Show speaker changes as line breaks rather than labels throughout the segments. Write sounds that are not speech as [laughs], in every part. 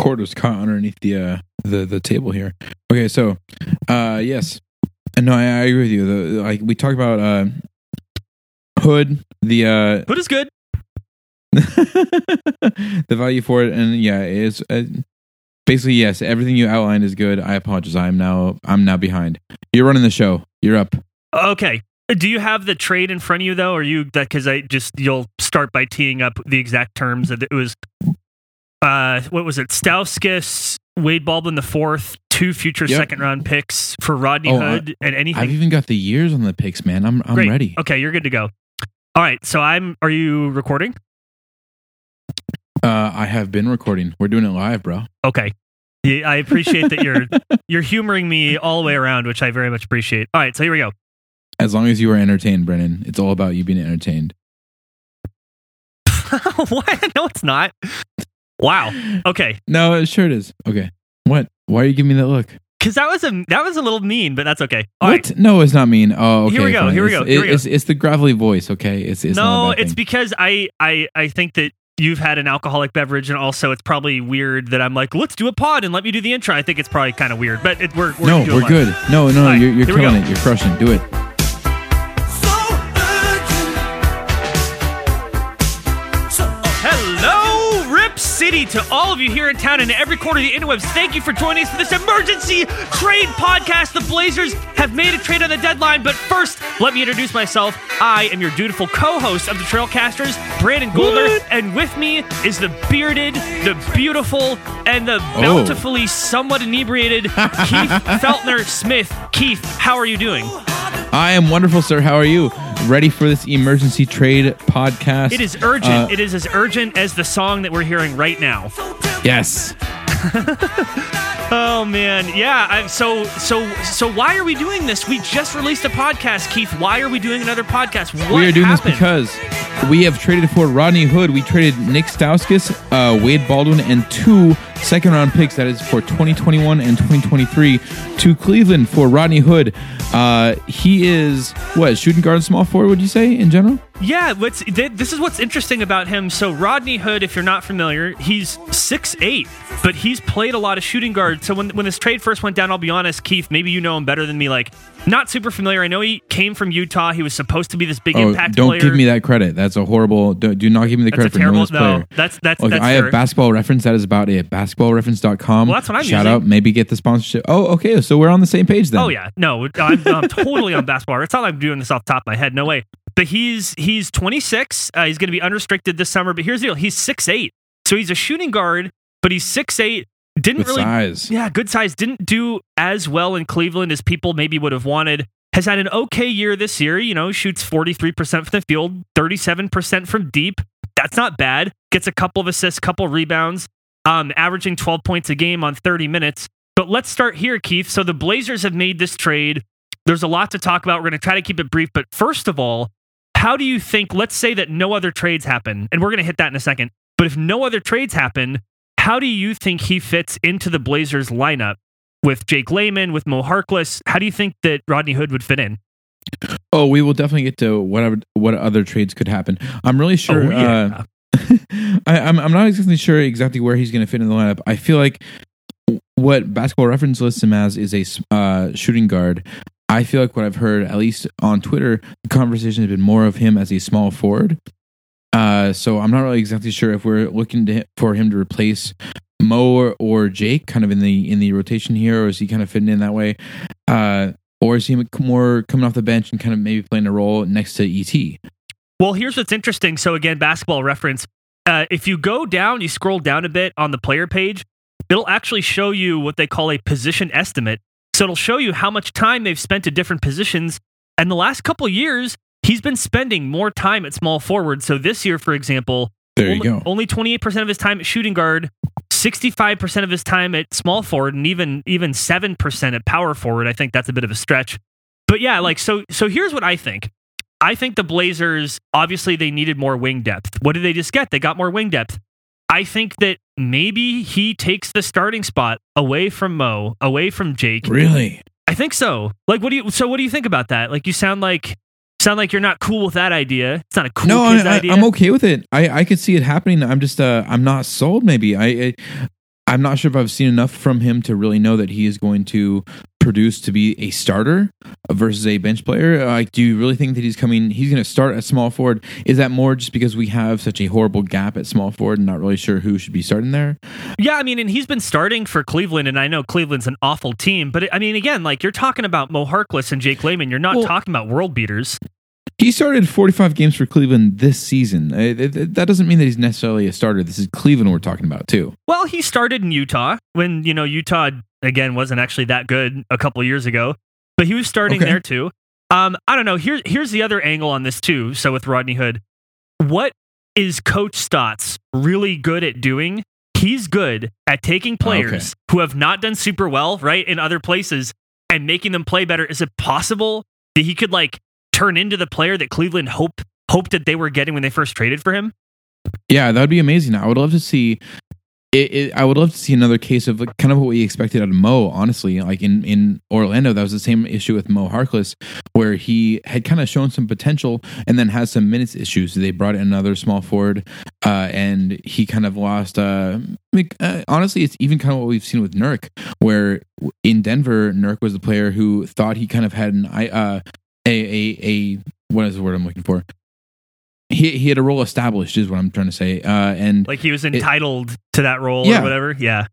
cord was caught underneath the uh, the the table here. Okay, so uh, yes, no, I, I agree with you. The, like we talked about uh, Hood, the uh,
Hood is good. [laughs]
the value for it, and yeah, it's uh, basically yes. Everything you outlined is good. I apologize. I'm now I'm now behind. You're running the show. You're up.
Okay. Do you have the trade in front of you though, or you that because I just you'll start by teeing up the exact terms that it was. Uh, what was it? Stauskas, Wade Baldwin the fourth, two future
Yep.
second round picks for Rodney
Oh, I-
Hood, and anything.
I've even got the years on the picks, man. I'm I'm
Great.
ready.
Okay, you're good to go. All right, so I'm. Are you recording?
Uh, I have been recording. We're doing it live, bro.
Okay. Yeah, I appreciate that you're [laughs] you're humoring me all the way around, which I very much appreciate. All right, so here we go.
As long as you are entertained, Brennan, it's all about you being entertained. [laughs]
what? No, it's not. Wow. Okay.
No, it sure it is. Okay. What? Why are you giving me that look?
Because that was a that was a little mean, but that's okay. All
what?
right.
No, it's not mean. Oh, okay.
Here we go,
fine.
here we
It's-
go, here we go.
It's, it's the gravelly voice. Okay. It's, it's not
no,
a bad
it's
thing.
because I I I think that you've had an alcoholic beverage, and also it's probably weird that I'm like, let's do a pod and let me do the intro. I think it's probably kind of weird, but it, we're, we're
no,
gonna do it
we're good. No, no,
right,
you're, you're killing it. You're crushing. Do it.
City, to all of you here in town and to every corner of the interwebs. Thank you for joining us for this emergency trade podcast. The Blazers have made a trade on the deadline, but first, let me introduce myself. I am your dutiful co-host of the Trailcasters, Brandon Goldner,
What?
and with me is the bearded, the beautiful, and the
Oh.
bountifully somewhat inebriated [laughs] Keith Feltner Smith. Keith, how are you doing?
I am wonderful, sir. How are you? Ready for this emergency trade podcast?
It is urgent.
Uh,
it is as urgent as the song that we're hearing right now.
yes. [laughs]
Oh man, yeah. I, so so so why are we doing this? We just released a podcast, Keith. Why are we doing another podcast? What
we are doing
happened?
this because we have traded for Rodney Hood. We traded Nik Stauskas, uh, Wade Baldwin, and two second round picks. That is for 2021 and 2023 to Cleveland for Rodney Hood. Uh, he is what shooting guard, small forward. Would you say in general?
Yeah, what's this is what's interesting about him. So Rodney Hood, if you're not familiar, he's six eight, but he's played a lot of shooting guard. So when when this trade first went down, I'll be honest, Keith, maybe you know him better than me. Like, not super familiar. I know he came from Utah. He was supposed to be this big
Oh,
impact
don't
player.
give me that credit. That's a horrible. Do, do not give me the
That's
credit
a
for
terrible.
this player.
No, that's that's
Okay,
that's
I
fair.
have basketball reference. That is about it. Basketballreference.com.
Well, that's what I'm
Shout
using.
out. Maybe get the sponsorship. Oh, okay. So we're on the same page then.
Oh yeah, no, I'm, I'm totally on basketball. It's not like I'm doing this off the top of my head. No way. But he's he's 26. Uh, he's going to be unrestricted this summer. But here's the deal: he's 6'8", so he's a shooting guard, but he's six eight. Didn't
With
really,
size.
yeah, good size. Didn't do as well in Cleveland as people maybe would have wanted. Has had an okay year this year. You know, shoots 43% from the field, 37% from deep. That's not bad. Gets a couple of assists, couple rebounds, um, averaging 12 points a game on 30 minutes. But let's start here, Keith. So the Blazers have made this trade. There's a lot to talk about. We're going to try to keep it brief. But first of all, how do you think, let's say that no other trades happen, and we're going to hit that in a second. But if no other trades happen, how do you think he fits into the Blazers lineup with Jake Layman, with Mo Harkless? How do you think that Rodney Hood would fit in?
Oh, we will definitely get to whatever what other trades could happen. I'm really sure.
Oh, yeah.
uh, [laughs] I, I'm I'm not exactly sure exactly where he's going to fit in the lineup. I feel like what Basketball Reference lists him as is a uh, shooting guard. I feel like what I've heard, at least on Twitter, the conversation has been more of him as a small forward. Uh, so I'm not really exactly sure if we're looking to, for him to replace Mo or, or Jake, kind of in the in the rotation here, or is he kind of fitting in that way? Uh, or is he more coming off the bench and kind of maybe playing a role next to ET?
Well, here's what's interesting. So again, basketball reference. Uh, if you go down, you scroll down a bit on the player page, it'll actually show you what they call a position estimate. So it'll show you how much time they've spent at different positions. And the last couple of years, he's been spending more time at small forward. So this year, for example,
There you
only,
go.
only 28% of his time at shooting guard, 65% of his time at small forward, and even even 7% at power forward. I think that's a bit of a stretch. But yeah, like so so here's what I think. I think the Blazers obviously they needed more wing depth. What did they just get? They got more wing depth. I think that maybe he takes the starting spot away from Mo, away from Jake.
Really?
I think so. Like what do you so what do you think about that? Like you sound like sound like you're not cool with that idea. It's not a cool
no,
kid's
I,
idea.
I, am okay with it. I, I could see it happening. I'm just uh I'm not sold. Maybe I, I I'm not sure if I've seen enough from him to really know that he is going to produce to be a starter versus a bench player. Like, do you really think that he's coming? He's going to start at small forward. Is that more just because we have such a horrible gap at small forward and not really sure who should be starting there?
Yeah, I mean, and he's been starting for Cleveland, and I know Cleveland's an awful team, but I mean, again, like you're talking about Mo Harkless and Jake Layman. You're not well, talking about world beaters.
He started 45 games for Cleveland this season. That doesn't mean that he's necessarily a starter. This is Cleveland we're talking about too.
Well, he started in Utah when you know Utah again wasn't actually that good a couple years ago, but he was starting okay. there too. Um, I don't know. Here's here's the other angle on this too. So with Rodney Hood, what is Coach Stotts really good at doing? He's good at taking players okay. who have not done super well, right, in other places, and making them play better. Is it possible that he could like turn into the player that Cleveland hope hoped that they were getting when they first traded for him?
Yeah, that would be amazing. I would love to see it, it, I would love to see another case of like, kind of what we expected out of Mo. Honestly, like in in Orlando, that was the same issue with Mo Harkless, where he had kind of shown some potential and then has some minutes issues. They brought in another small forward, uh, and he kind of lost. Uh, like, uh, honestly, it's even kind of what we've seen with Nurk, where in Denver, Nurk was the player who thought he kind of had an uh, a a a what is the word I'm looking for? he he had a role established, is what I'm trying to say. Uh, and
like he was entitled it, to that role yeah. or whatever. Yeah.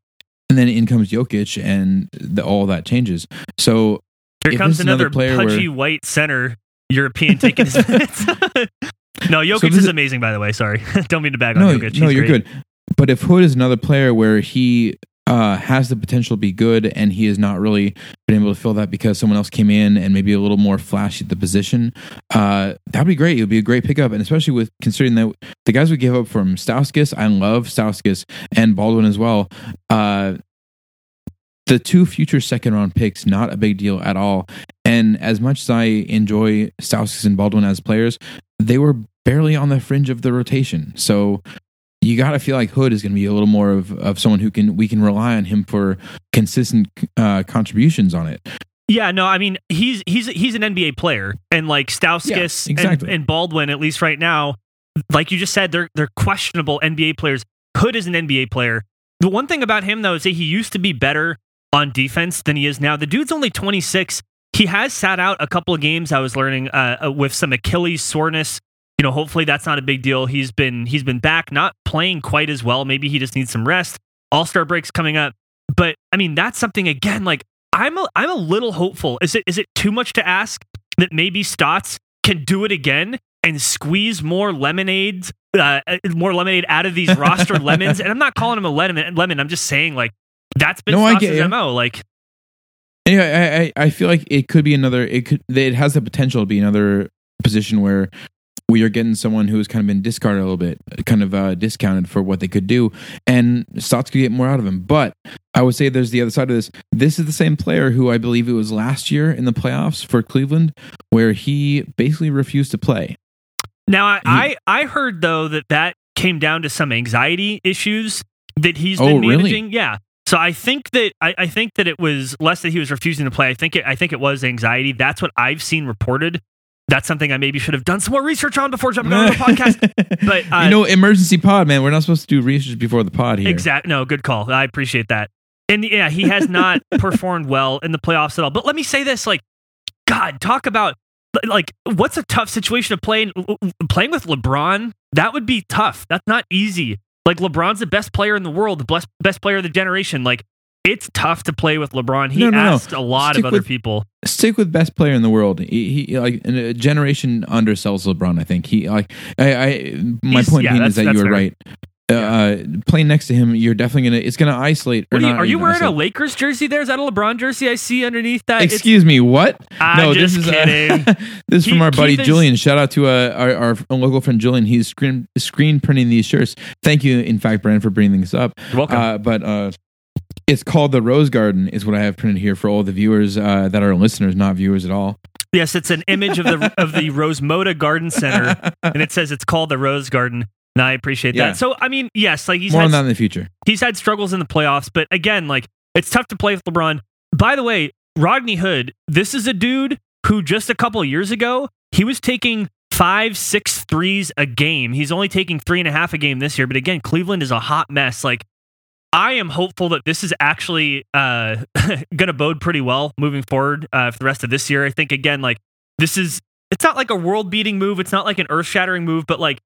And then in comes Jokic, and the, all that changes. So
here comes another, another pudgy where, white center European taking his [laughs] minutes. [laughs] no, Jokic so is, is amazing, by the way. Sorry, [laughs] don't mean to bag
no,
on Jokic. He's
no, you're
great.
good. But if Hood is another player where he uh, has the potential to be good, and he has not really been able to fill that because someone else came in and maybe a little more flashy at the position. Uh, that would be great. It would be a great pickup, and especially with considering that the guys we give up from Stauskas, I love Stauskas and Baldwin as well. Uh, the two future second round picks, not a big deal at all. And as much as I enjoy Stauskas and Baldwin as players, they were barely on the fringe of the rotation. So you got to feel like Hood is going to be a little more of, of someone who can we can rely on him for consistent uh, contributions on it.
Yeah, no, I mean he's he's he's an NBA player, and like Stauskas yeah, exactly. and, and Baldwin, at least right now, like you just said, they're they're questionable NBA players. Hood is an NBA player. The one thing about him though is that he used to be better on defense than he is now. The dude's only 26. He has sat out a couple of games. I was learning uh, uh with some Achilles soreness you know, hopefully that's not a big deal. He's been he's been back, not playing quite as well. Maybe he just needs some rest. All Star breaks coming up, but I mean that's something again. Like I'm a I'm a little hopeful. Is it is it too much to ask that maybe Stotts can do it again and squeeze more lemonade, uh, uh more lemonade out of these roster [laughs] lemons? And I'm not calling him a lemon. Lemon. I'm just saying like that's been no, Stotts' mo. Like
Anyway, I, I feel like it could be another. It could. It has the potential to be another position where we are getting someone who has kind of been discarded a little bit, kind of uh, discounted for what they could do, and Stotts could get more out of him. But I would say there's the other side of this. This is the same player who I believe it was last year in the playoffs for Cleveland, where he basically refused to play.
Now, I, I, I heard though that that came down to some anxiety issues that he's been oh, managing. Really? Yeah. So I think that I, I, think that it was less that he was refusing to play. I think it, I think it was anxiety. That's what I've seen reported that's something I maybe should have done some more research on before jumping on the [laughs] podcast. But
uh, you know, emergency pod, man. We're not supposed to do research before the pod here.
Exactly. No, good call. I appreciate that. And yeah, he has not [laughs] performed well in the playoffs at all. But let me say this: like, God, talk about like what's a tough situation of playing playing with LeBron. That would be tough. That's not easy. Like LeBron's the best player in the world, the best best player of the generation. Like it's tough to play with LeBron. He no, no, asked no. a lot stick of other
with,
people.
Stick with best player in the world. He, he like a generation undersells LeBron. I think he like I, I my He's, point yeah, being is that you were right. Uh, uh, playing next to him, you're definitely gonna. It's gonna isolate.
Are
you,
are you wearing isolate. a Lakers jersey? There is that a LeBron jersey I see underneath that.
Excuse it's, me, what?
I'm no, this is
kidding. Uh, [laughs] this is from our buddy Julian. Shout out to uh, our, our local friend Julian. He's screen screen printing these shirts. Thank you, in fact, Brand, for bringing this up.
You're welcome.
Uh, but uh, it's called the Rose Garden, is what I have printed here for all the viewers uh, that are listeners, not viewers at all.
Yes, it's an image of the [laughs] of the Rosemoda Garden Center, and it says it's called the Rose Garden. And I appreciate that. Yeah. So, I mean, yes, like he's
more
had,
on that in the future.
He's had struggles in the playoffs, but again, like it's tough to play with LeBron. By the way, Rodney Hood, this is a dude who just a couple years ago he was taking five, six threes a game. He's only taking three and a half a game this year. But again, Cleveland is a hot mess. Like I am hopeful that this is actually uh, [laughs] going to bode pretty well moving forward uh, for the rest of this year. I think again, like this is it's not like a world beating move. It's not like an earth shattering move, but like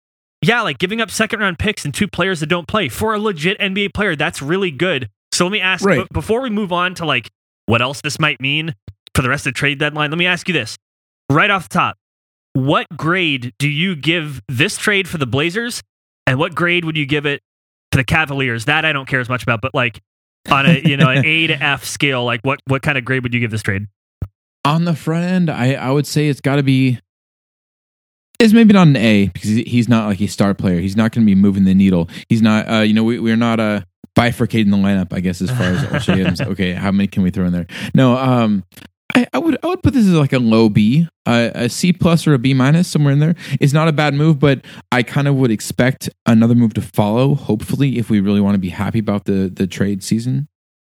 yeah, like giving up second round picks and two players that don't play for a legit NBA player, that's really good. So let me ask
Right.
before we move on to like what else this might mean for the rest of the trade deadline. Let me ask you this right off the top: What grade do you give this trade for the Blazers, and what grade would you give it to the Cavaliers? That I don't care as much about, but like on a you know an [laughs] A to F scale, like what what kind of grade would you give this trade?
On the front end, I, I would say it's got to be. is maybe not an A because he's not like a star player. He's not going to be moving the needle. He's not. Uh, you know, we, we're not uh, bifurcating the lineup. I guess as far as [laughs] O'Shea Adams. Okay, how many can we throw in there? No. Um, I, I would I would put this as like a low B, uh, a C plus or a B minus somewhere in there. It's not a bad move, but I kind of would expect another move to follow. Hopefully, if we really want to be happy about the the trade season.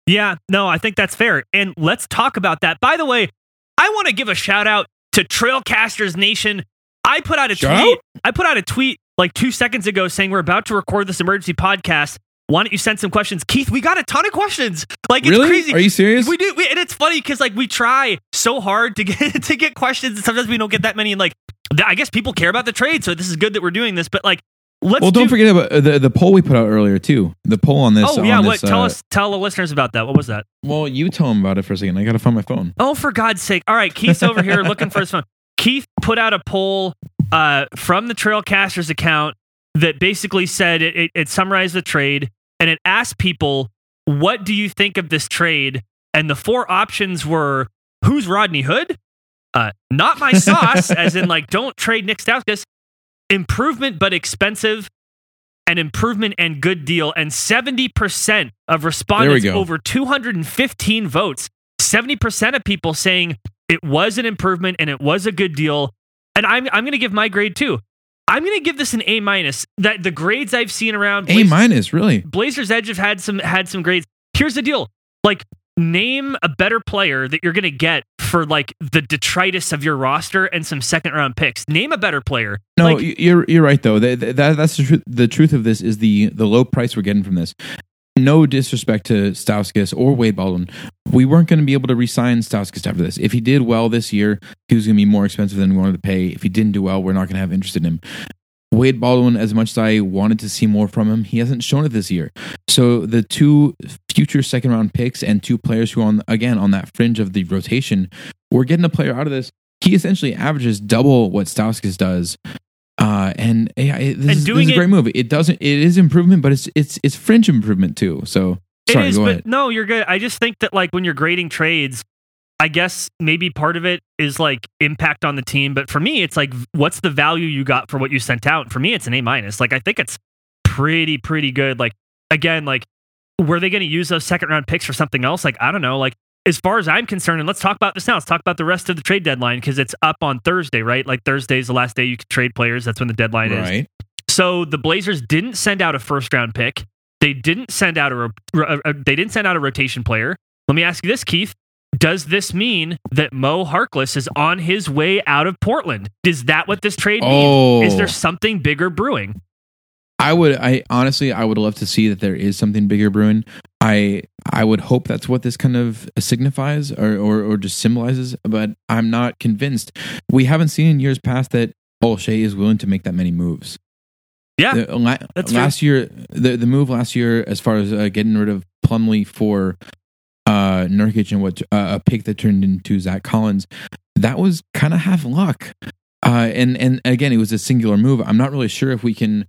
Yeah, no, I think that's fair. And let's talk about that. By the way, I want to give a shout out to Trailcasters Nation. I put out a
Shout
tweet. I put out a tweet like two seconds ago saying we're about to record this emergency podcast. Why don't you send some questions, Keith? We got a ton of questions. Like it's
really?
crazy.
Are you serious?
We do, we, and it's funny because like we try so hard to get [laughs] to get questions, and sometimes we don't get that many. And like, I guess people care about the trade, so this is good that we're doing this. But like, let's
well, don't
do-
forget about uh, the the poll we put out earlier too. The poll on this.
Oh yeah, what?
this,
tell
uh,
us, tell the listeners about that. What was that?
Well, you tell them about it for a second. I got to find my phone.
Oh, for God's sake. All right, Keith's over here looking for his phone. Keith put out a poll uh, from the Trailcasters account that basically said it, it, it summarized the trade and it asked people, what do you think of this trade? And the four options were who's Rodney Hood? Uh, not my sauce, [laughs] as in, like, don't trade Nik Stauskas. Improvement, but expensive. An improvement and good deal. And 70% of respondents, over 215 votes, 70% of people saying it was an improvement and it was a good deal. And I'm I'm going to give my grade too. I'm going to give this an A minus. That the grades I've seen around
A minus, really?
Blazers Edge have had some had some grades. Here's the deal. Like name a better player that you're going to get for like the detritus of your roster and some second round picks. Name a better player.
No,
Like-
you're you're right though. That, that that's the truth. The truth of this is the the low price we're getting from this. No disrespect to Stauskas or Wade Baldwin. We weren't going to be able to re-sign Stauskas after this. If he did well this year, he was going to be more expensive than we wanted to pay. If he didn't do well, we're not going to have interest in him. Wade Baldwin, as much as I wanted to see more from him, he hasn't shown it this year. So the two future second round picks and two players who are on again on that fringe of the rotation, we're getting a player out of this. He essentially averages double what Stauskas does. Uh, and yeah, it, this,
And
is, this is a
it-
great move. It doesn't. It is improvement, but it's it's it's fringe improvement too. So sorry,
it is,
go
but
ahead.
no, you're good. I just think that like when you're grading trades, I guess maybe part of it is like impact on the team. But for me, it's like what's the value you got for what you sent out? For me, it's an A minus. Like I think it's pretty pretty good. Like again, like were they going to use those second round picks for something else? Like I don't know. Like as far as I'm concerned, and let's talk about this now. Let's talk about the rest of the trade deadline because it's up on Thursday, right? Like Thursday's the last day you can trade players. That's when the deadline is. So the Blazers didn't send out a first round pick. They didn't send out a, ro- ro- a- they didn't send out a rotation player. Let me ask you this, Keith. Does this mean that Mo Harkless is on his way out of Portland? Is that what this trade
Oh.
means? Is there oh. something bigger brewing?
I would. I honestly, I would love to see that there is something bigger brewing. I I would hope that's what this kind of signifies or or, or just symbolizes. But I'm not convinced. We haven't seen in years past that Olshey is willing to make that many moves.
Yeah,
The- la-
that's
last year, the the move last year, as far as uh, getting rid of Plumlee for uh, Nurkic and what uh, a pick that turned into Zach Collins, that was kind of half luck. Uh, and and again, it was a singular move. I'm not really sure if we can.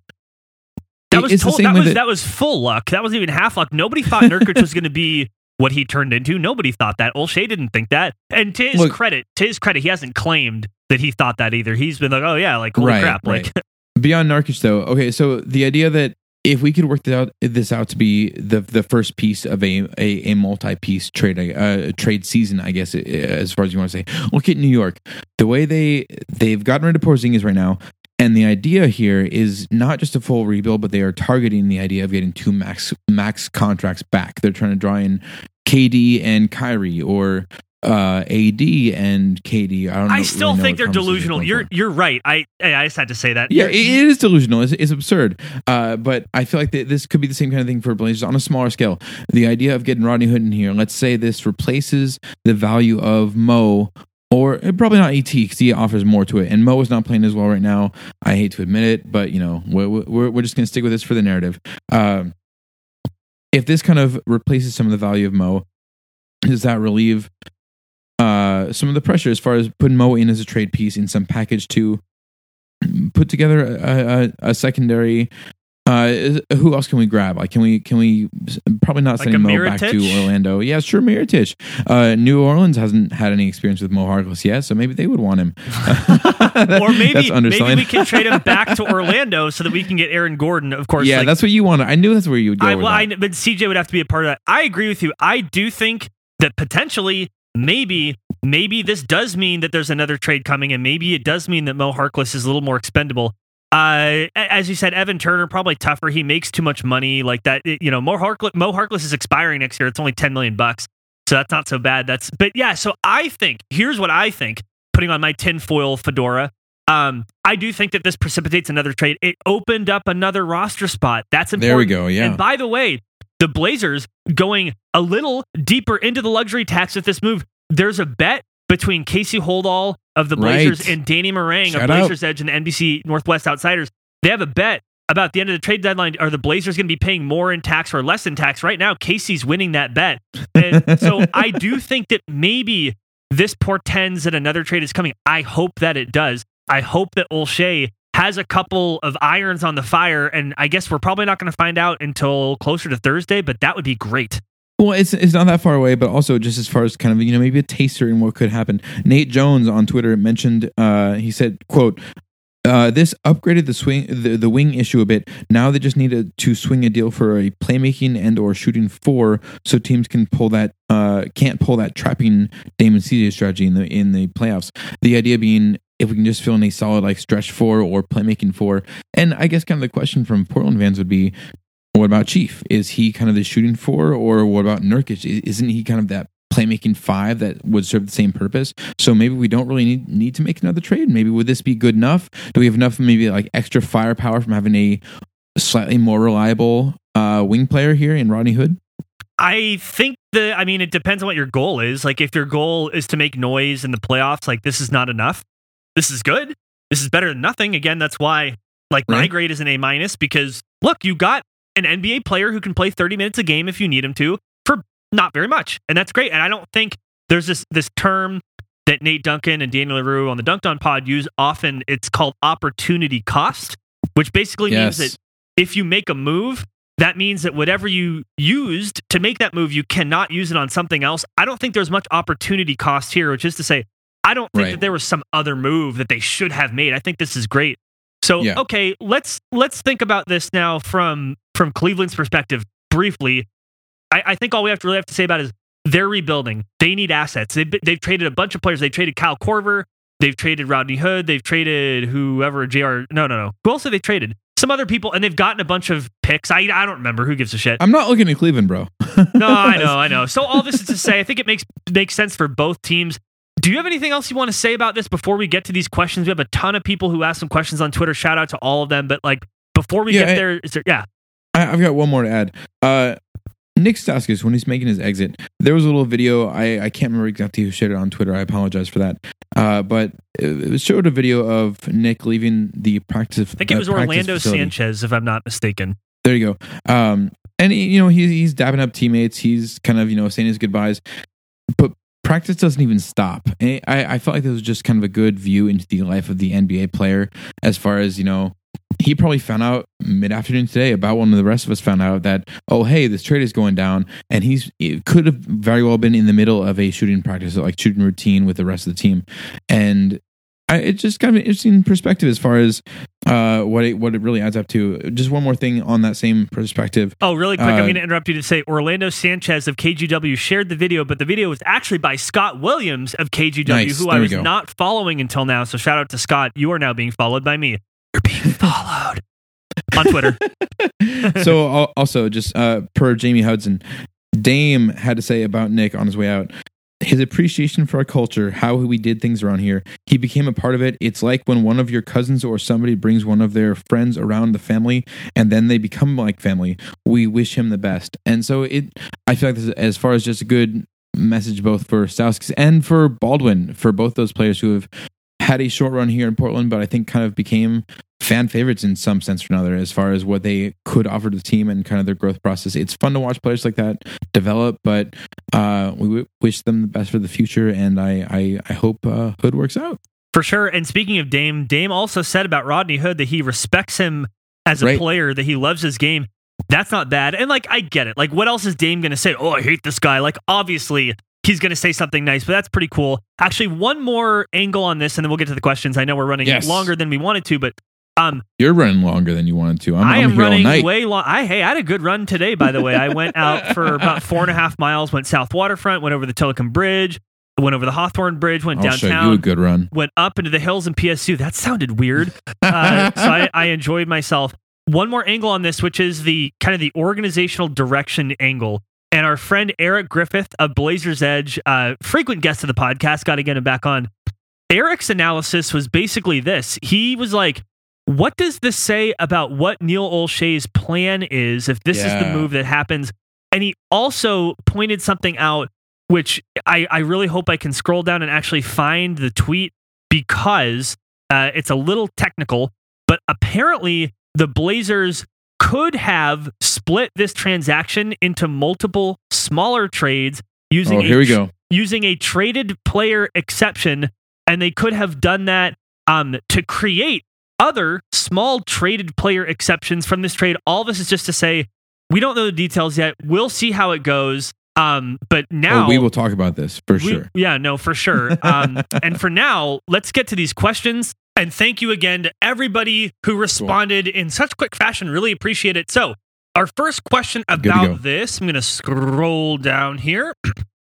That was told, that was
that-
that was full luck. That wasn't even half luck. Nobody thought Nurkic was going to be what he turned into. Nobody thought that. Olshey didn't think that. And to his
Look-
credit, to his credit, he hasn't claimed that he thought that either. He's been like, "Oh yeah, like holy
Right,
crap!" Like,
right. [laughs] Beyond Nurkic, though, okay. So the idea that if we could work this out, this out to be the the first piece of a a, a multi piece trade uh, trade season, I guess, uh, as far as you want to say. Look at New York. The way they they've gotten rid of Porzingis right now, and the idea here is not just a full rebuild, but they are targeting the idea of getting two max max contracts back. They're trying to draw in KD and Kyrie or uh, AD and KD. I don't. Know,
I still
really
think they're delusional. You're you're right. I I just had to say that.
Yeah, it, it is delusional. It's, it's absurd. Uh, but I feel like th- this could be the same kind of thing for Blazers on a smaller scale. The idea of getting Rodney Hood in here, let's say this replaces the value of Mo, or eh, probably not ET because he offers more to it. And Mo is not playing as well right now. I hate to admit it, but you know we're we're, we're just going to stick with this for the narrative. Um, if this kind of replaces some of the value of Mo, does that relieve uh, some of the pressure as far as putting Mo in as a trade piece in some package to put together a, a, a secondary. Uh, who else can we grab? Like, can we can we probably not
Like
sending
a
Mo back to Orlando? Yeah, sure, Mirotic. Uh, New Orleans hasn't had any experience with Mo Harkless yet, so maybe they would want him. [laughs]
or [laughs] maybe maybe we can trade him [laughs] back to Orlando so that we can get Aaron Gordon. Of course,
yeah,
like,
that's what you want. I knew that's where you would go.
I, well, I, but CJ would have to be a part of that. I agree with you. I do think that potentially, maybe, maybe this does mean that there's another trade coming, and maybe it does mean that Mo Harkless is a little more expendable. Uh, as you said, Evan Turner probably tougher. He makes too much money, like that. you know, Mo Harkless, Mo Harkless is expiring next year. It's only ten million bucks, so that's not so bad. That's but yeah. So I think here's what I think. Putting on my tinfoil fedora, um, I do think that this precipitates another trade. It opened up another roster spot. That's important.
there we go. Yeah,
And by the way, the Blazers going a little deeper into the luxury tax with this move. There's a bet between Casey Holdahl of the Blazers
Right.
and Danny
Shout
of
out.
Blazers Edge and the NBC Northwest Outsiders. They have a bet about the end of the trade deadline. Are the Blazers going to be paying more in tax or less in tax? Right now, Casey's winning that bet. And so [laughs] I do think that maybe this portends that another trade is coming. I hope that it does. I hope that Olshey has a couple of irons on the fire, and I guess we're probably not going to find out until closer to Thursday, but that would be great.
Well, it's it's not that far away, but also just as far as kind of you know maybe a taster in what could happen. Nate Jones on Twitter mentioned uh, he said, "quote uh, This upgraded the swing the, the wing issue a bit. Now they just need to swing a deal for a playmaking and or shooting four, so teams can pull that uh, can't pull that trapping Damon CJ strategy in the in the playoffs. The idea being." If we can just fill in a solid like stretch four or playmaking four, and I guess kind of the question from Portland fans would be, what about Chief? Is he kind of the shooting four, or what about Nurkic? Isn't he kind of that playmaking five that would serve the same purpose? So maybe we don't really need, need to make another trade. Maybe would this be good enough? Do we have enough maybe like extra firepower from having a slightly more reliable uh, wing player here in Rodney Hood?
I think the, I mean, it depends on what your goal is. Like, if your goal is to make noise in the playoffs, like, this is not enough. This is good. This is better than nothing. Again, that's why, like, my grade is an A minus because, look, you got an NBA player who can play 30 minutes a game if you need him to for not very much. And that's great. And I don't think there's this, this term that Nate Duncan and Daniel Leroux on the Dunc'd On pod use often. It's called opportunity cost, which basically means that if you make a move, that means that whatever you used to make that move, you cannot use it on something else. I don't think there's much opportunity cost here, which is to say, I don't think
Right.
that there was some other move that they should have made. I think this is great. So
Yeah.
okay, let's let's think about this now from from Cleveland's perspective briefly. I, I think all we have to really have to say about is they're rebuilding. They need assets. They've, they've traded a bunch of players. They traded Kyle Korver. They've traded Rodney Hood. They've traded whoever JR. No, no, no. Who else have they traded? Some other people, and they've gotten a bunch of picks. I I don't remember. Who gives a shit?
I'm not looking at Cleveland, bro. [laughs]
No, I know, I [laughs] know. So all this is to say, I think it makes makes sense for both teams. Do you have anything else you want to say about this before we get to these questions? We have a ton of people who asked some questions on Twitter. Shout out to all of them. But like before we
Yeah,
get there, is there? Yeah,
I, I've got one more to add. Uh, Nik Stauskas, when he's making his exit, there was a little video. I, I can't remember exactly who shared it on Twitter. I apologize for that. Uh, but it, it showed a video of Nick leaving the practice.
I think it
uh,
was
practice
Orlando
facility.
Sanchez, if I'm not mistaken.
There you go. Um, and he, you know he's he's dabbing up teammates. He's kind of you know saying his goodbyes, but practice doesn't even stop. I I felt like this was just kind of a good view into the life of the NBA player, as far as you know. He probably found out mid afternoon today about when the rest of us found out that oh hey this trade is going down and he's it could have very well been in the middle of a shooting practice like shooting routine with the rest of the team and I, it's just kind of an interesting perspective as far as uh, what it, what it really adds up to. Just one more thing on that same perspective.
Oh, really quick, I'm
Uh,
going to interrupt you to say Orlando Sanchez of KGW shared the video, but the video was actually by Scott Williams of KGW,
Nice.
who I was
go.
not following until now. So shout out to Scott. You are now being followed by me. You're being followed on Twitter. [laughs]
so also just uh, per Jamie Hudson, Dame had to say about Nick on his way out. his appreciation for our culture, how we did things around here. He became a part of it. It's like when one of your cousins or somebody brings one of their friends around the family and then they become like family. We wish him the best. And so it I feel like this is, as far as just a good message both for Stauskas and for Baldwin, for both those players who have had a short run here in Portland, but I think kind of became fan favorites in some sense or another as far as what they could offer to the team and kind of their growth process. It's fun to watch players like that develop, but uh, we w- wish them the best for the future, and I I, I hope uh, Hood works out.
For sure. And speaking of Dame, Dame also said about Rodney Hood that he respects him as a
Right.
player, that he loves his game. That's not bad. And like, I get it. Like, what else is Dame going to say? Oh, I hate this guy. Like, obviously, he's going to say something nice, but that's pretty cool. Actually, one more angle on this, and then we'll get to the questions. I know we're running
Yes.
longer than we wanted to, but um,
You're running longer than you wanted to. I'm,
I
I'm
am
all
running way long. I hey, I had a good run today. By the way, I went out [laughs] for about four and a half miles. Went South Waterfront. Went over the Tilikum Bridge. Went over the Hawthorne Bridge. Went
I'll
downtown
show you a good run.
went up into the hills in PSU. That sounded weird. Uh, so I, I enjoyed myself. One more angle on this, which is the kind of the organizational direction angle. And our friend Eric Griffith of Blazers Edge, uh, frequent guest of the podcast, got to get him back on. Eric's analysis was basically this. He was like, what does this say about what Neil Olshey's plan is if this is the move that happens? And he also pointed something out, which I, I really hope I can scroll down and actually find the tweet because uh, it's a little technical, but apparently the Blazers could have split this transaction into multiple smaller trades using
Oh,
a
here we go.
using a traded player exception, and they could have done that um, to create other small traded player exceptions from this trade. All this is just to say we don't know the details yet. We'll see how it goes. Um, but now
Oh, we will talk about this for
we-
sure.
Yeah, no, for sure. Um, [laughs] and for now, let's get to these questions. And thank you again to everybody who responded in such quick fashion. Really appreciate it. So, our first question about this, I'm going to scroll down here. [clears throat]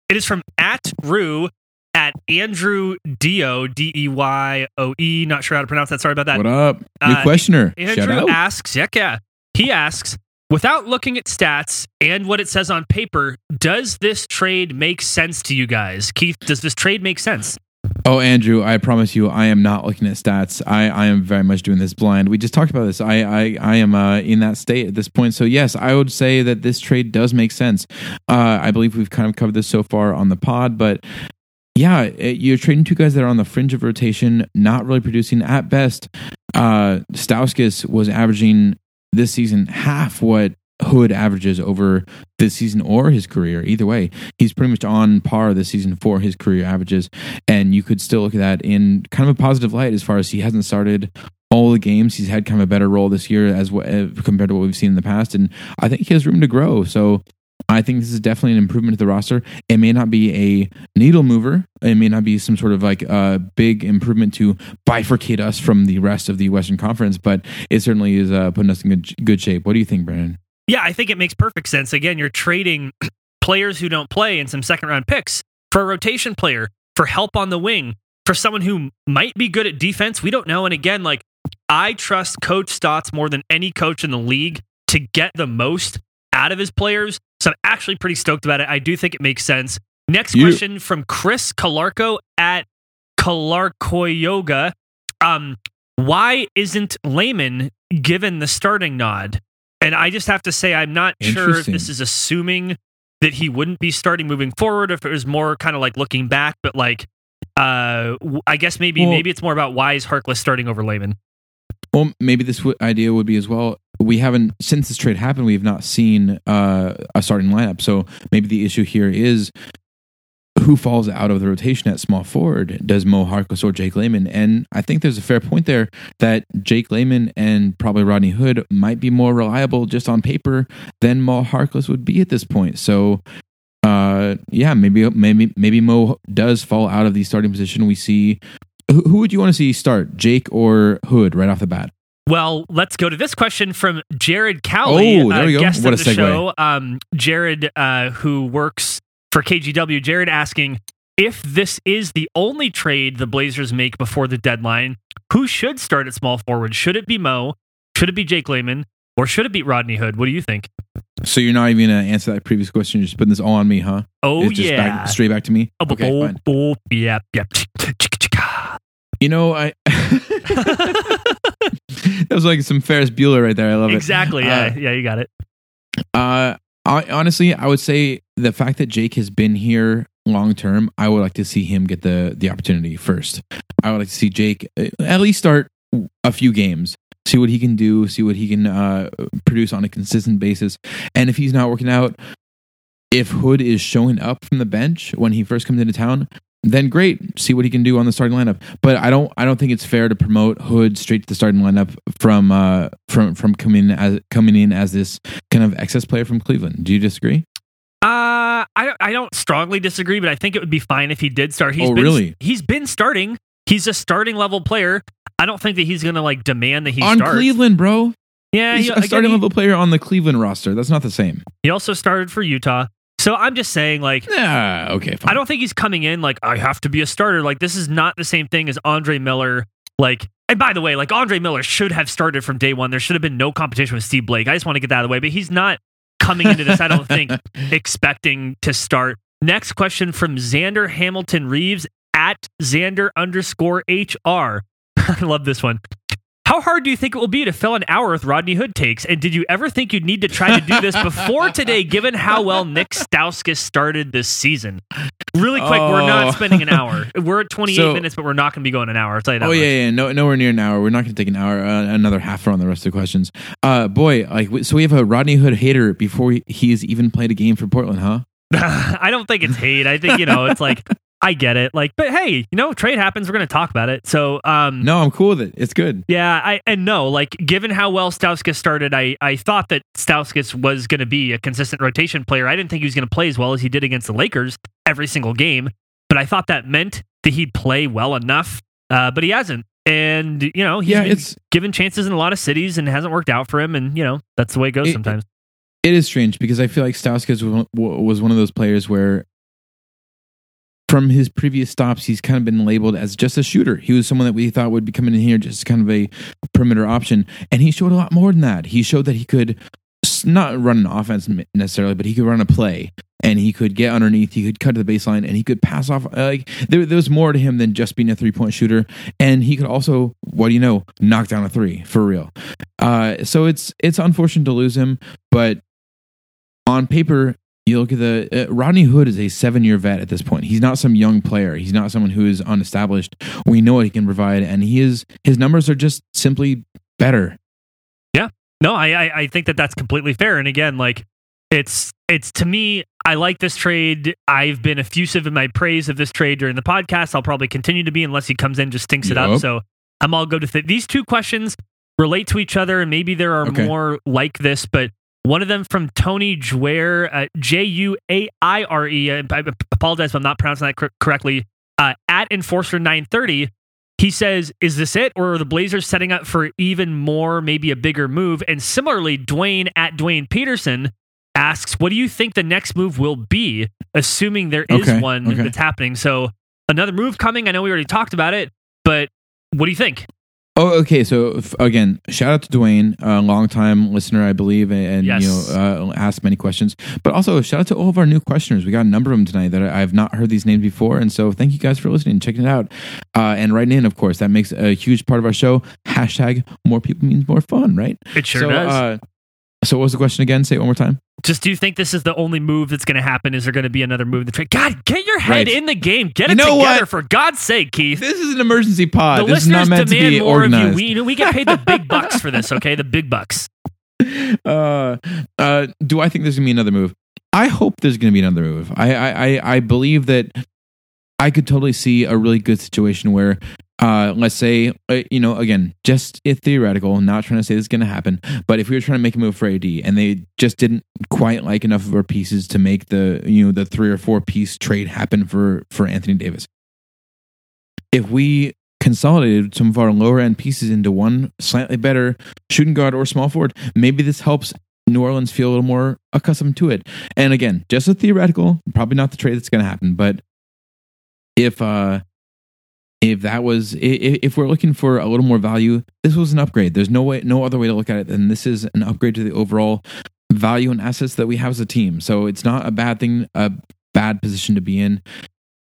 It is from at Rue at Andrew Dio D E Y O E. Not sure how to pronounce that. Sorry about that.
What up? New
Uh,
questioner.
Andrew asks, yeah, yeah. He asks, without looking at stats and what it says on paper, does this trade make sense to you guys? Keith, does this trade make sense?
Oh, Andrew, I promise you, I am not looking at stats. I, I am very much doing this blind. We just talked about this. I, I, I am uh, in that state at this point. So, yes, I would say that this trade does make sense. Uh, I believe we've kind of covered this so far on the pod, but yeah, it, you're trading two guys that are on the fringe of rotation, not really producing at best. Uh, Stauskas was averaging this season half what Hood averages over this season or his career. Either way, he's pretty much on par this season for his career averages. And you could still look at that in kind of a positive light as far as he hasn't started all the games. He's had kind of a better role this year as wh- uh, compared to what we've seen in the past. And I think he has room to grow. So I think this is definitely an improvement to the roster. It may not be a needle mover. It may not be some sort of like uh, big improvement to bifurcate us from the rest of the Western Conference, but it certainly is uh, putting us in good, good shape. What do you think, Brandon?
Yeah, I think it makes perfect sense. Again, you're trading [clears throat] players who don't play and some second round picks for a rotation player, for help on the wing, for someone who might be good at defense. We don't know. And again, like I trust Coach Stotts more than any coach in the league to get the most out of his players. So I'm actually pretty stoked about it. I do think it makes sense. Next
You-
question from Chris Kalarko at Kalarkoyoga. Um, why isn't Layman given the starting nod? And I just have to say, I'm not sure if this is assuming that he wouldn't be starting moving forward, if it was more kind of like looking back, but like, uh, I guess maybe
Well-
maybe it's more about why is Harkless starting over Layman.
Well, maybe this w- idea would be as well. We haven't since this trade happened. We have not seen uh, a starting lineup. So maybe the issue here is who falls out of the rotation at small forward. Does Mo Harkless or Jake Layman? And I think there's a fair point there that Jake Layman and probably Rodney Hood might be more reliable just on paper than Mo Harkless would be at this point. So. Uh, yeah, maybe maybe maybe Mo does fall out of the starting position. We see who, would you want to see start, Jake or Hood, right off the bat?
Well, let's go to this question from Jared Cowley,
Oh, there we go.
guest
What
of
a
the
segue.
show. Um, Jared, uh, who works for KGW, Jared asking if this is the only trade the Blazers make before the deadline, who should start at small forward? Should it be Mo? Should it be Jake Layman? Or should it be Rodney Hood? What do you think?
So you're not even gonna answer that previous question. You're just putting this all on me, huh?
Oh
It's just
yeah.
back, straight back to me.
Oh,
Okay,
oh,
fine.
oh, yep, yep.
You know, I [laughs] [laughs] that was like some Ferris Bueller right there. I love it.
exactly. Yeah,
Uh,
yeah, you got it.
Uh, I, honestly, I would say the fact that Jake has been here long term, I would like to see him get the the opportunity first. I would like to see Jake uh, at least start a few games, see what he can do, see what he can uh, produce on a consistent basis, and if he's not working out, if Hood is showing up from the bench when he first comes into town. Then great, see what he can do on the starting lineup. But I don't, I don't think it's fair to promote Hood straight to the starting lineup from, uh, from, from coming as coming in as this kind of excess player from Cleveland. Do you disagree?
Uh, I don't I don't strongly disagree, but I think it would be fine if he did start. He's
Oh,
been,
really?
He's been starting. He's a starting level player. I don't think that he's gonna like demand that he
on
starts.
Cleveland, bro.
Yeah,
He's
he,
a
again,
starting
he-
level player on the Cleveland roster. That's not the same.
he also started for Utah. So I'm just saying, like,
Yeah, okay, fine.
I don't think he's coming in like I have to be a starter. Like this is not the same thing as Andre Miller. Like, and by the way, like Andre Miller should have started from day one. There should have been no competition with Steve Blake. I just want to get that out of the way, but he's not coming into this. I don't think [laughs] expecting to start. Next question from Xander Hamilton Reeves at Xander underscore HR. [laughs] I love this one. How hard do you think it will be to fill an hour with Rodney Hood takes? And did you ever think you'd need to try to do this before today, given how well Nik Stauskas started this season? Really quick, we're
Oh.
not spending an hour. [laughs] We're at 28
So-
minutes, but we're not going to be going an hour. I'll tell you that
Oh
much.
yeah, yeah, no, nowhere near an hour. We're not going to take an hour, uh, another half hour on the rest of the questions. Uh, boy, like so we have a Rodney Hood hater before he- he's even played a game for Portland, huh? [laughs]
I don't think it's hate. I think, you know, it's like, I get it. Like, but hey, you know, trade happens. We're going to talk about it. So, um,
No, I'm cool with it. It's good.
Yeah, I and no, like given how well Stauskas started, I I thought that Stauskas was going to be a consistent rotation player. I didn't think he was going to play as well as he did against the Lakers every single game, but I thought that meant that he'd play well enough. Uh, but he hasn't, and you know he's
Yeah,
been
it's
given chances in a lot of cities and hasn't worked out for him. And you know that's the way it goes
It-
sometimes.
it is strange because I feel like Stauskas was one of those players where, from his previous stops, he's kind of been labeled as just a shooter. He was someone that we thought would be coming in here just kind of a perimeter option, and he showed a lot more than that. He showed that he could not run an offense necessarily, but he could run a play. And he could get underneath, he could cut to the baseline, and he could pass off. uh, Like there, there was more to him than just being a three point shooter. And he could also, what do you know, knock down a three for real. Uh, so it's it's unfortunate to lose him, but on paper, you look at the uh, Rodney Hood is a seven year vet at this point. He's not some young player. He's not someone who is unestablished. We know what he can provide, and he is his numbers are just simply better.
Yeah, no, I, I I think that that's completely fair. And again, like it's it's to me, I like this trade. I've been effusive in my praise of this trade during the podcast. I'll probably continue to be unless he comes in and just stinks it up. So I'm all good with it. These two questions relate to each other, and maybe there are
Okay.
more like this, but. One of them from Tony Juaire, uh, J U A I R E. I I apologize if I'm not pronouncing that cor- correctly. Uh, at Enforcer 930, he says, Is this it? Or are the Blazers setting up for even more, maybe a bigger move? And similarly, Dwayne at Dwayne Peterson asks, What do you think the next move will be, assuming there is
Okay,
one
okay.
that's happening? So, another move coming. I know we already talked about it, but what do you think?
Oh, okay. So f- again, shout out to Dwayne, a longtime listener, I believe, and, and
Yes.
you know, uh, asked many questions. But also shout out to all of our new questioners. We got a number of them tonight that I have not heard these names before, and so thank you guys for listening, checking it out, uh, and writing in. Of course, that makes a huge part of our show. Hashtag more people means more fun, right?
It sure
so,
does.
So what was the question again? Say it one more time.
Just do you think this is the only move that's going to happen? Is there going to be another move in the trade? God, get your head
Right.
in the game. Get
You
it
know
together,
what?
for God's sake, Keith.
This is an emergency pod.
the
this is not
listeners
meant to
demand
be
more
organized.
of you. We, you we get paid the big bucks for this, okay? The big bucks. [laughs]
uh, uh, do I think there's gonna be another move? I hope there's gonna be another move. I, I, I, I believe that I could totally see a really good situation where, uh, let's say, uh, you know, again, just it's theoretical. Not trying to say this is gonna happen, but if we were trying to make a move for AD and they just didn't quite like enough of our pieces to make the, you know, the three or four piece trade happen for for Anthony Davis, if we consolidated some of our lower end pieces into one slightly better shooting guard or small forward, maybe this helps New Orleans feel a little more accustomed to it. And again, just a theoretical, probably not the trade that's going to happen, but if uh if that was if we're looking for a little more value, this was an upgrade. There's no way no other way to look at it than this is an upgrade to the overall value and assets that we have as a team. So it's not a bad thing, a bad position to be in.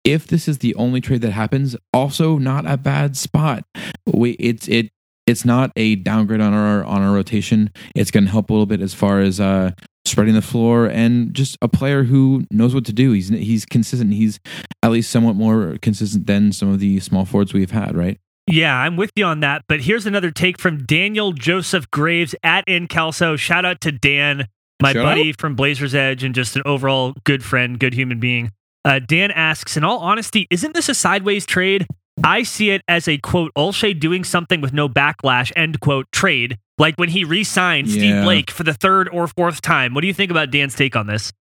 If this is the only trade that happens, also not a bad spot. We it's it it's not a downgrade on our on our rotation. It's going to help a little bit as far as uh, spreading the floor and just a player who knows what to do. He's he's consistent. He's at least somewhat more consistent than some of the small forwards we've had, right?
Yeah, I'm with you on that. But here's another take from Daniel Joseph Graves at Incalso. Shout out to Dan, my
Shout
buddy from Blazers Edge and just an overall good friend, good human being. Uh, Dan asks, in all honesty, isn't this a sideways trade? I see it as a quote, Olshey doing something with no backlash, end quote, trade. Like when he re signed Steve Blake for the third or fourth time. What do you think about Dan's take on this?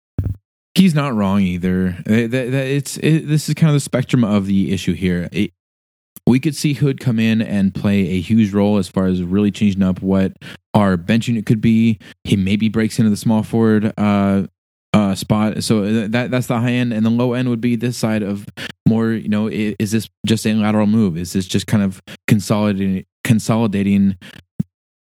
He's not wrong either. Uh, It's it, this is kind of the spectrum of the issue here. It- we could see Hood come in and play a huge role as far as really changing up what our bench unit could be. He maybe breaks into the small forward uh, uh, spot. So that that's the high end, and the low end would be this side of more. You know, i- is this just a lateral move? Is this just kind of consolidating consolidating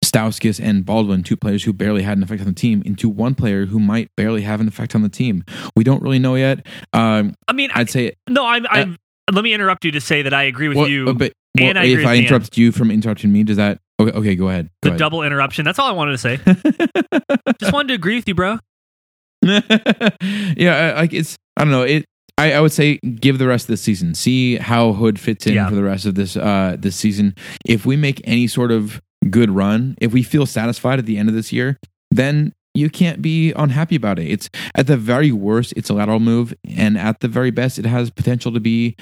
Stauskas and Baldwin, two players who barely had an effect on the team, into one player who might barely have an effect on the team. We don't really know yet. Um,
I mean, I,
I'd say,
no, I'm, I'm, let me interrupt you to say that I agree with
well,
you.
but
and
well,
I
if I interrupt you from interrupting me, does that? Okay, okay go ahead.
the
Go
double interruption. That's all I wanted to say. [laughs] Just wanted to agree with you, bro. [laughs]
yeah, like it's I don't know it. I, I would say give the rest of the season, see how Hood fits in
Yeah.
for the rest of this uh this season. If we make any sort of good run, if we feel satisfied at the end of this year, then you can't be unhappy about it. It's at the very worst, it's a lateral move, and at the very best, it has potential to be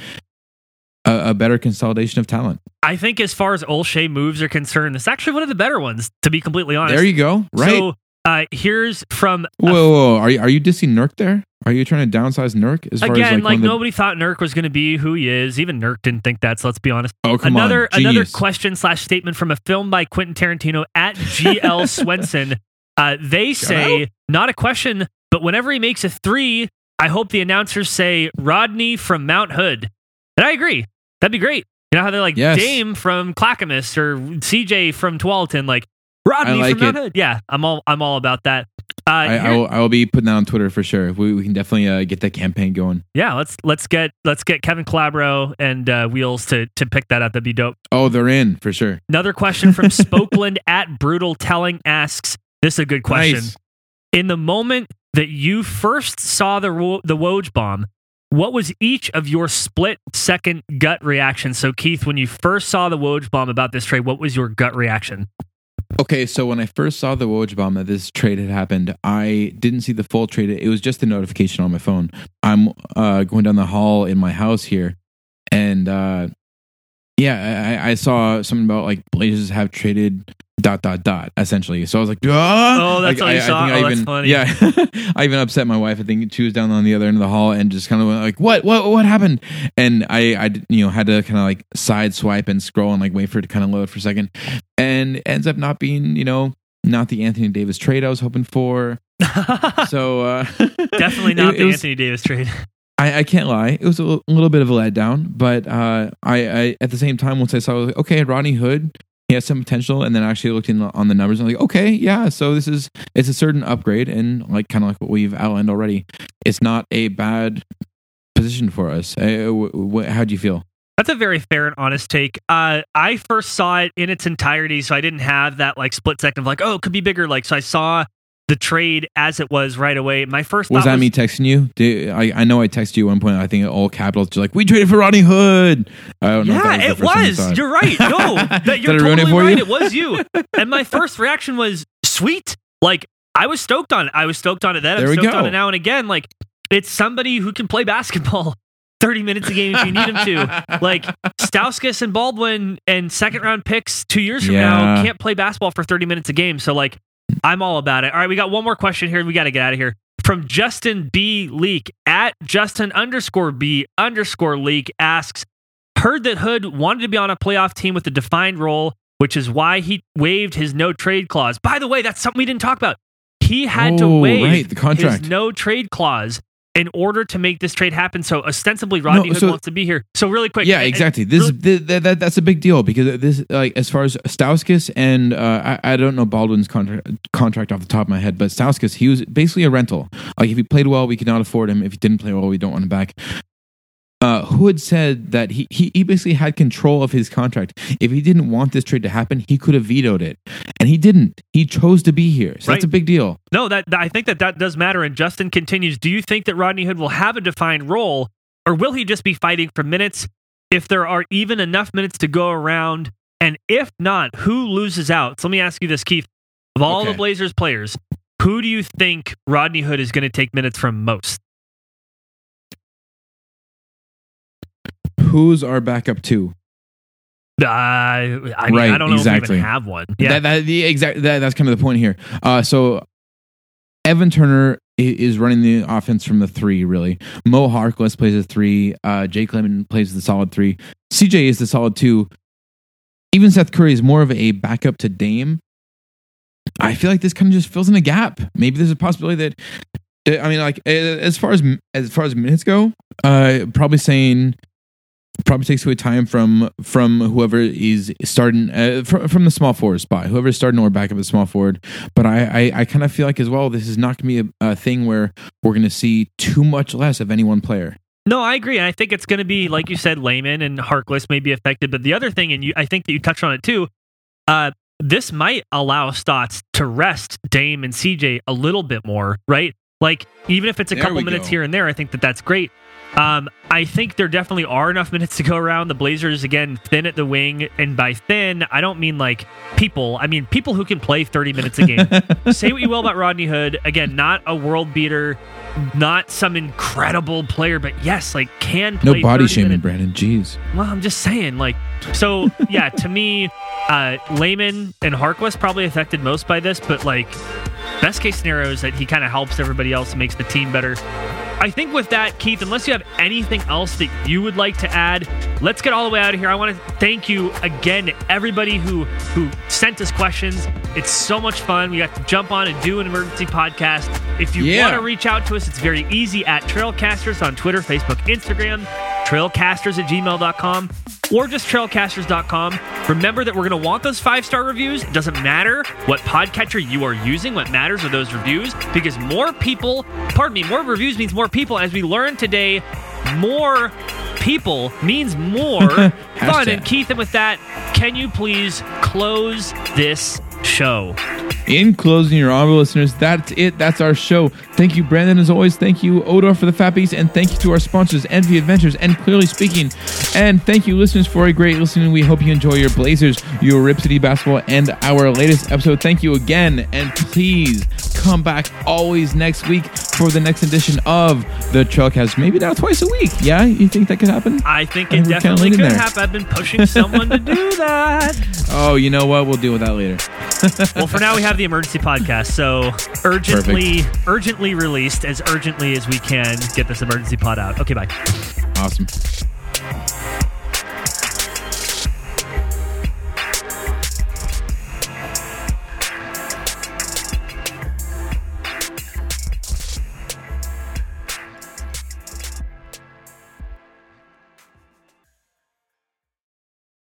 a, a better consolidation of talent.
I think as far as Olshey moves are concerned, it's actually one of the better ones, to be completely honest.
There you go. Right.
So uh, here's from
whoa, whoa. Are you are you dissing Nurk there? Are you trying to downsize Nurk as far
again,
as
like,
like, of the-
nobody thought Nurk was going to be who he is. Even Nurk didn't think that. So let's be honest.
Oh, come
another
on.
another question slash statement from a film by Quentin Tarantino at GL [laughs] Swenson. Uh, they say
out.
not a question, but whenever he makes a three, I hope the announcers say Rodney from Mount Hood, and I agree. That'd be great. You know how they're like
Yes.
Dame from Clackamas or CJ from Tualatin, like Rodney
I like
from Mount. Hood. Yeah, I'm all I'm all about that. Uh,
I, I, will, I will be putting that on Twitter for sure. We, we can definitely uh, get that campaign going.
yeah, let's let's get let's get Kevin Calabro and uh, Wheels to to pick that up. That'd be dope.
Oh, they're in for sure.
Another question from [laughs] Spokeland at Brutal Telling asks, this is a good question.
Nice.
In the moment that you first saw the the Woj bomb, what was each of your split second gut reaction? So Keith, when you first saw the Woj bomb about this trade, what was your gut reaction?
Okay, so when I first saw the Woj bomb that this trade had happened, I didn't see the full trade. It was just a notification on my phone. I'm uh, going down the hall in my house here, and uh, yeah, I, I saw something about like Blazers have traded dot dot dot essentially. So I was like, ah!
Oh, that's
like,
all you
I,
saw?
I think
Oh,
I
that's
even,
funny.
Yeah, [laughs] I even upset my wife. I think she was down on the other end of the hall and just kind of went like, what, what, what happened? And I, I, you know, had to kind of like side swipe and scroll and like wait for it to kind of load for a second, and ends up not being, you know, not the Anthony Davis trade I was hoping for. [laughs] So uh, [laughs]
Definitely not
it-
the
it was-
Anthony Davis trade.
I, I can't lie. It was a little, bit of a letdown, but uh, I, I at the same time once I saw, I like, okay, Rodney Hood, he has some potential, and then I actually looked in on the numbers and I'm like, okay, yeah, so this is it's a certain upgrade, and like kind of like what we've outlined already, it's not a bad position for us. W- w- how do you feel?
That's a very fair and honest take. Uh, I first saw it in its entirety, so I didn't have that like split second of like, oh, it could be bigger. Like, so I saw the trade as it was right away. My first
Was that
was,
me texting you? Did, I I know I texted you at one point. I think all capitals. You're like, we traded for Rodney Hood. I don't know. if
Yeah, it
the first time you saw
was. You're right. No, [laughs] that you're
Did I ruin it
totally
for
right.
you?
It was you. And my first reaction was sweet. Like I was stoked on it. I was stoked on it then. I'm
There we
stoked on
go.
it now and again. Like it's somebody who can play basketball [laughs] 30 minutes a game if you need him to. [laughs] Like Stauskas and Baldwin and second round picks two years from now can't play basketball for 30 minutes a game. So like I'm all about it. All right, we got one more question here. We got to get out of here. From Justin B. Leak at Justin underscore B underscore Leak asks, heard that Hood wanted to be on a playoff team with a defined role, which is why he waived his no trade clause. By the way, that's something we didn't talk about. He had to
Oh,
waive
right, the contract.
his no trade clause. In order to make this trade happen. So ostensibly, Rodney
No,
Hood wants to be here. So really quick,
Yeah,
and- and
exactly. This
really-
th- th- that, that's a big deal because this like as far as Stauskas and uh, I, I don't know Baldwin's contract contract off the top of my head, but Stauskas he was basically a rental. Like if he played well, we could not afford him. If he didn't play well, we don't want him back. Hood said that he, he he basically had control of his contract. If he didn't want this trade to happen, he could have vetoed it, and he didn't. He chose to be here, so that's a big deal.
No, that that- I think that that does matter. And Justin continues. Do you think that Rodney Hood will have a defined role, or will he just be fighting for minutes? If there are even enough minutes to go around, and if not, who loses out? So let me ask you this, Keith. Of all the Blazers players, who do you think Rodney Hood is going to take minutes from most?
Who's our backup two?
Uh, I mean,
Right,
I don't know if we
exactly.
even have one. Yeah,
That, that, the exact, that, that's kind of the point here. Uh, so Evan Turner is running the offense from the three, really. Mo Harkless plays a three. Uh, Jake Layman plays the solid three. CJ is the solid two. Even Seth Curry is more of a backup to Dame. I feel like this kind of just fills in a gap. Maybe there's a possibility that. I mean, like as far as as far as minutes go, uh, probably saying probably takes away time from from whoever is starting uh, from, from the small forward spot, whoever is starting or back up at the small forward. But I I, I kind of feel like as well, this is not going to be a, a thing where we're going to see too much less of any one player.
No, I agree. And I think it's going to be, like you said, Layman and Harkless may be affected. But the other thing, and you, I think that you touched on it too, uh, this might allow Stotts to rest Dame and CJ a little bit more, right? Like, even if it's a
There
couple minutes
go.
here and there, I think that that's great. Um, I think there definitely are enough [laughs] minutes to go around. The Blazers, again, thin at the wing. And by thin, I don't mean like people. I mean people who can play 30 minutes a game. [laughs] Say what you will about Rodney Hood. Again, not a world beater, not some incredible player, but yes, like can
No body shaming,
minutes.
Brandon. Jeez.
Well, I'm just saying, like, so yeah, to me, uh, Layman and Harkless probably affected most by this, but like, best case scenario is that he kind of helps everybody else, makes the team better. I think with that, Keith, unless you have anything else that you would like to add, let's get all the way out of here. I want to thank you again to everybody who who sent us questions. It's so much fun. We got to jump on and do an emergency podcast. If you
Yeah.
want to reach out to us, it's very easy at Trailcasters on Twitter, Facebook, Instagram, trailcasters at gmail.com, or just trailcasters.com. Remember that we're going to want those five star reviews. It doesn't matter what podcatcher you are using. What matters are those reviews because more people, pardon me, more reviews means more people. As we learned today, more people means more [laughs] fun. And Keith, and with that, can you please close this show?
In closing, your honorable listeners, that's it. That's our show. Thank you, Brandon, as always. Thank you, Odar, for the Fat Beast. And thank you to our sponsors, Envi Adventures and Clearly Speaking. And thank you, listeners, for a great listening. We hope you enjoy your Blazers, your Rip City basketball, and our latest episode. Thank you again. And please come back always next week for the next edition of the Trailcast. Maybe now twice a week. Yeah? You think that could happen?
I think it
kinda
definitely could happen. I've been pushing someone to do [laughs] that.
Oh, you know what? We'll deal with that later.
Well, for now we have the emergency podcast, so urgently, urgently released as urgently as we can get this emergency pod out. Okay, bye.
Awesome.